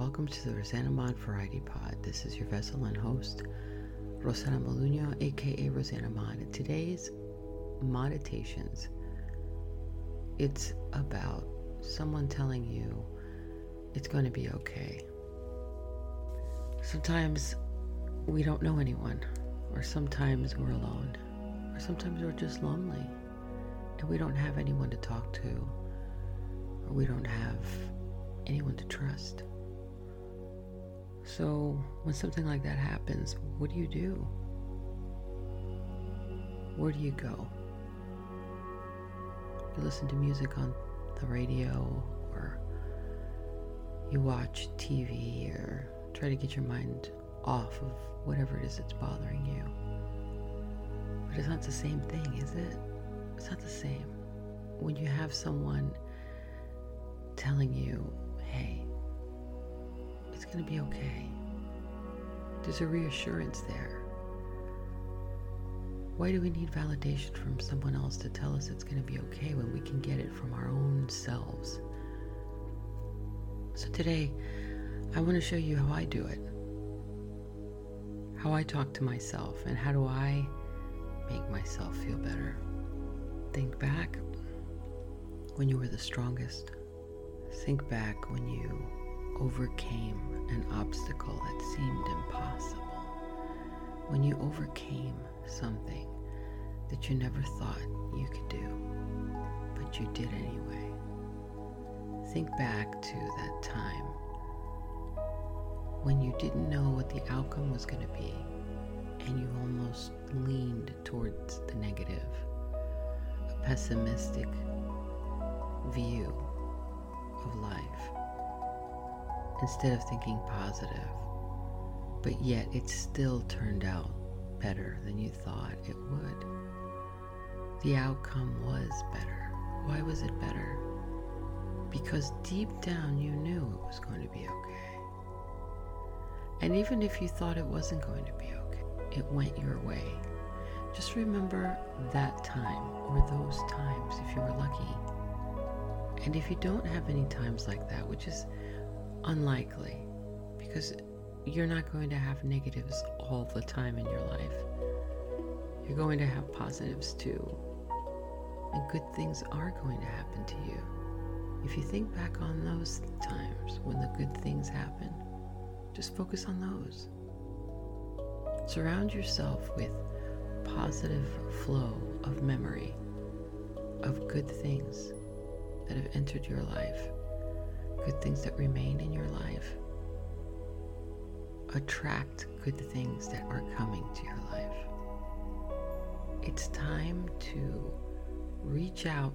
Welcome to the Rosanna Mod Variety Pod. This is your vessel and host, Rosanna Moluño, aka Rosanna Mod. Today's meditations, it's about someone telling you it's going to be okay. Sometimes we don't know anyone, or sometimes we're alone, or sometimes we're just lonely and we don't have anyone to talk to, or we don't have anyone to trust. So, when something like that happens, what do you do? Where do you go? You listen to music on the radio, or you watch TV, or try to get your mind off of whatever it is that's bothering you. But it's not the same thing, is it? It's not the same. When you have someone telling you, hey, it's going to be okay, there's a reassurance there. Why do we need validation from someone else to tell us it's going to be okay when we can get it from our own selves? So today, I want to show you how I do it. How I talk to myself and how do I make myself feel better. Think back when you were the strongest. Think back when you overcame an obstacle that seemed impossible. When you overcame something that you never thought you could do, but you did anyway. Think back to that time when you didn't know what the outcome was going to be and you almost leaned towards the negative, a pessimistic view of life instead of thinking positive. But yet it still turned out better than you thought it would. The outcome was better. Why was it better? Because deep down you knew it was going to be okay. And even if you thought it wasn't going to be okay, it went your way. Just remember that time or those times if you were lucky. And if you don't have any times like that, which is unlikely because you're not going to have negatives all the time in your life, you're going to have positives too. And good things are going to happen to you. If you think back on those times when the good things happen, just focus on those. Surround yourself with positive flow of memory of good things that have entered your life, good things that remain in your life. Attract good things that are coming to your life. It's time to reach out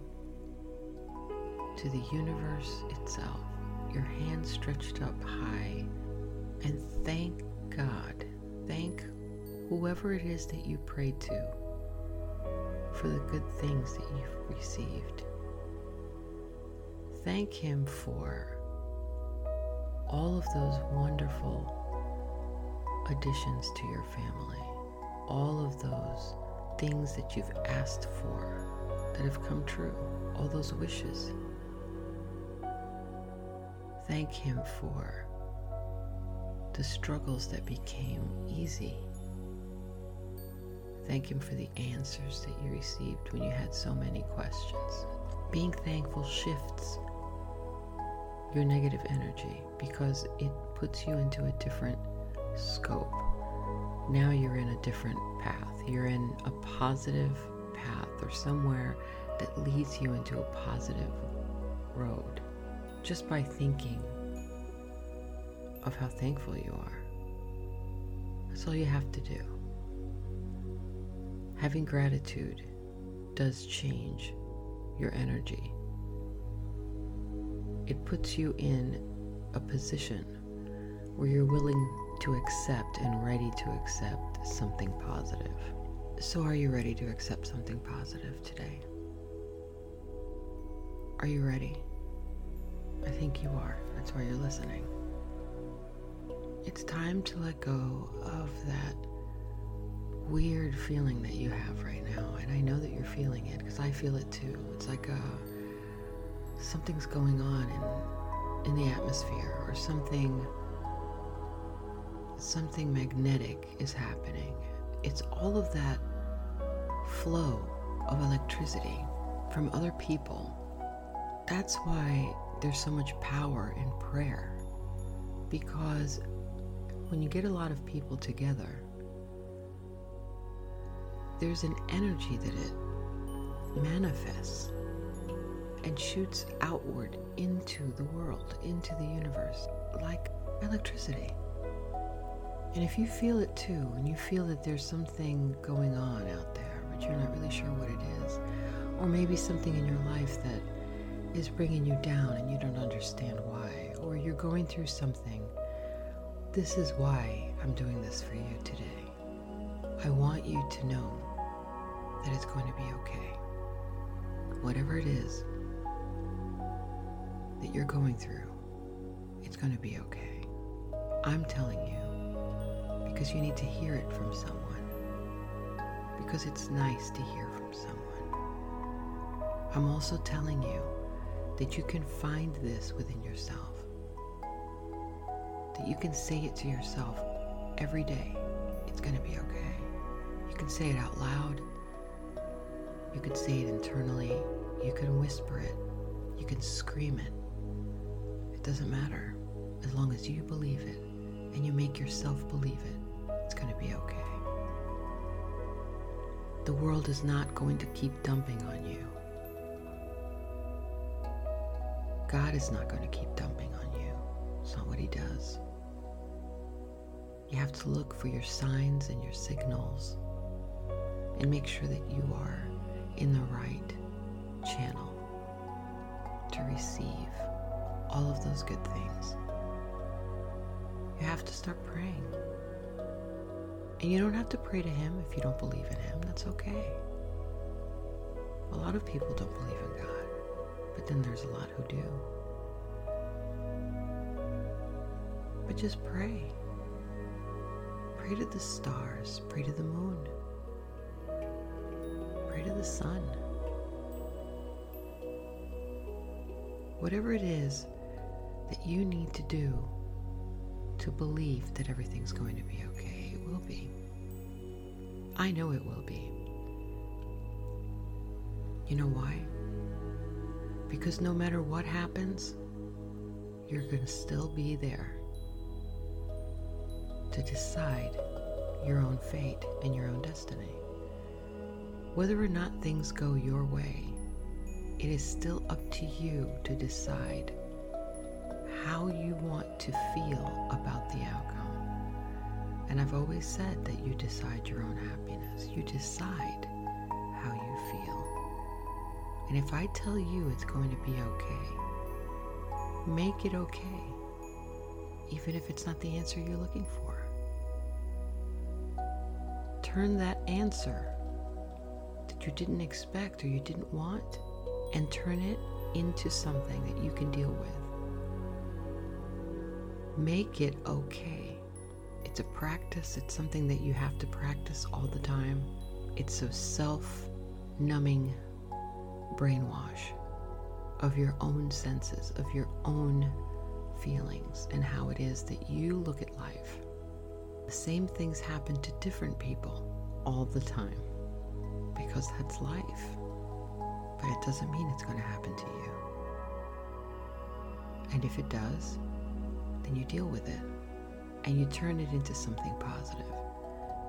to the universe itself, your hand stretched up high, and thank God, thank whoever it is that you prayed to for the good things that you've received. Thank Him for all of those wonderful additions to your family, all of those things that you've asked for that have come true, all those wishes. Thank Him for the struggles that became easy. Thank Him for the answers that you received when you had so many questions. Being thankful shifts your negative energy because it puts you into a different scope. Now you're in a different path. You're in a positive path or somewhere that leads you into a positive road just by thinking of how thankful you are. That's all you have to do. Having gratitude does change your energy. It puts you in a position where you're willing to accept and ready to accept something positive. So, are you ready to accept something positive today? Are you ready? I think you are. That's why you're listening. It's time to let go of that weird feeling that you have right now. And I know that you're feeling it because I feel it too. It's like uh, something's going on in the atmosphere or something something magnetic is happening. It's all of that flow of electricity from other people. That's why there's so much power in prayer. Because when you get a lot of people together, there's an energy that it manifests and shoots outward into the world, into the universe, like electricity. And if you feel it too, and you feel that there's something going on out there, but you're not really sure what it is, or maybe something in your life that is bringing you down and you don't understand why, or you're going through something, this is why I'm doing this for you today. I want you to know that it's going to be okay. Whatever it is that you're going through, it's going to be okay. I'm telling you because you need to hear it from someone. Because it's nice to hear from someone. I'm also telling you that you can find this within yourself. That you can say it to yourself every day. It's going to be okay. You can say it out loud. You can say it internally. You can whisper it. You can scream it. Doesn't matter. As long as you believe it and you make yourself believe it, it's going to be okay. The world is not going to keep dumping on you. God is not going to keep dumping on you. It's not what He does. You have to look for your signs and your signals and make sure that you are in the right channel to receive all of those good things. You have to start praying. And you don't have to pray to Him if you don't believe in Him. That's okay. A lot of people don't believe in God, but then there's a lot who do. But just pray. Pray to the stars, pray to the moon, pray to the sun. Whatever it is that you need to do to believe that everything's going to be okay, it will be. I know it will be. You know why? Because no matter what happens, you're going to still be there to decide your own fate and your own destiny. Whether or not things go your way, it is still up to you to decide how you want to feel about the outcome. And I've always said that you decide your own happiness. You decide how you feel. And if I tell you it's going to be okay, make it okay, even if it's not the answer you're looking for turn that answer that you didn't expect or you didn't want and turn it into something that you can deal with. Make it okay. It's a practice, it's something that you have to practice all the time. It's a self numbing brainwash of your own senses, of your own feelings, and how it is that you look at life. The same things happen to different people all the time because that's life. But it doesn't mean it's going to happen to you. And if it does, then you deal with it and you turn it into something positive.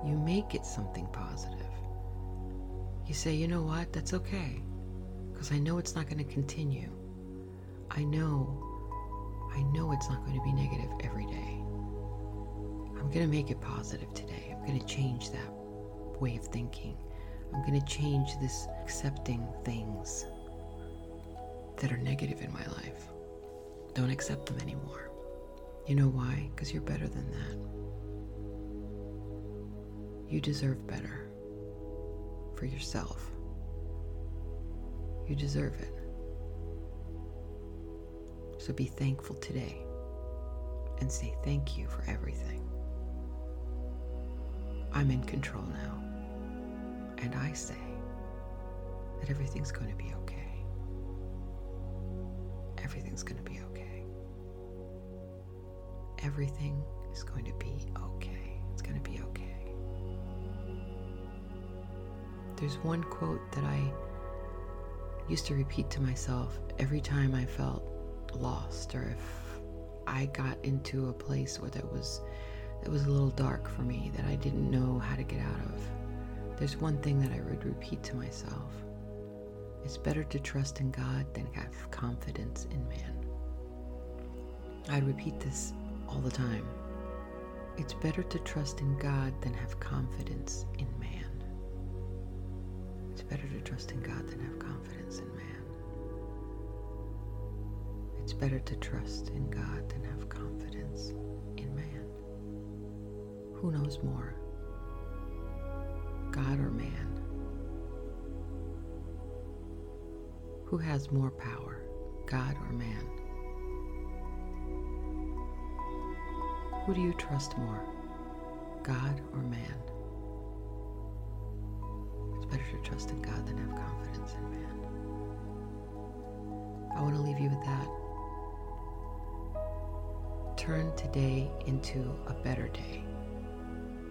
You make it something positive. You say, you know what, that's okay because I know it's not going to continue. I know, I know it's not going to be negative every day. I'm going to make it positive today. I'm going to change that way of thinking. I'm going to change this accepting things that are negative in my life. Don't accept them anymore. You know why? Because you're better than that. You deserve better for yourself. You deserve it. So be thankful today and say thank you for everything. I'm in control now. And I say that everything's going to be okay. Everything's going to be okay. Everything is going to be okay. It's going to be okay. There's one quote that I used to repeat to myself every time I felt lost or if I got into a place where that was that was a little dark for me that I didn't know how to get out of. There's one thing that I would repeat to myself. It's better to trust in God than have confidence in man. I'd repeat this all the time. It's better to trust in God than have confidence in man. It's better to trust in God than have confidence in man. It's better to trust in God than have confidence in man. Who knows more? God or man? Who has more power, God or man? Who do you trust more, God or man? It's better to trust in God than have confidence in man. I want to leave you with that. Turn today into a better day.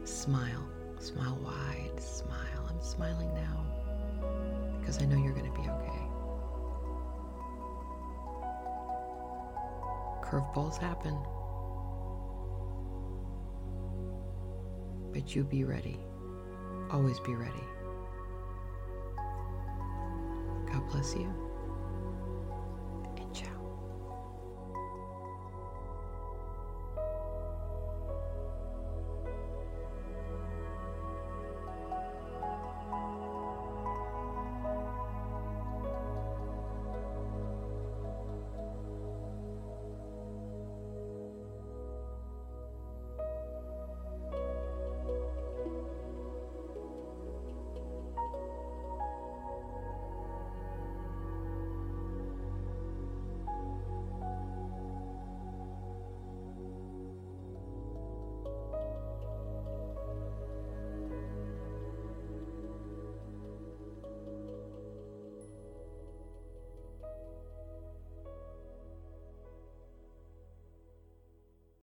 Smile. Smile wide. Smile. I'm smiling now because I know you're going to be okay. Curveballs happen. But you be ready. Always be ready. God bless you.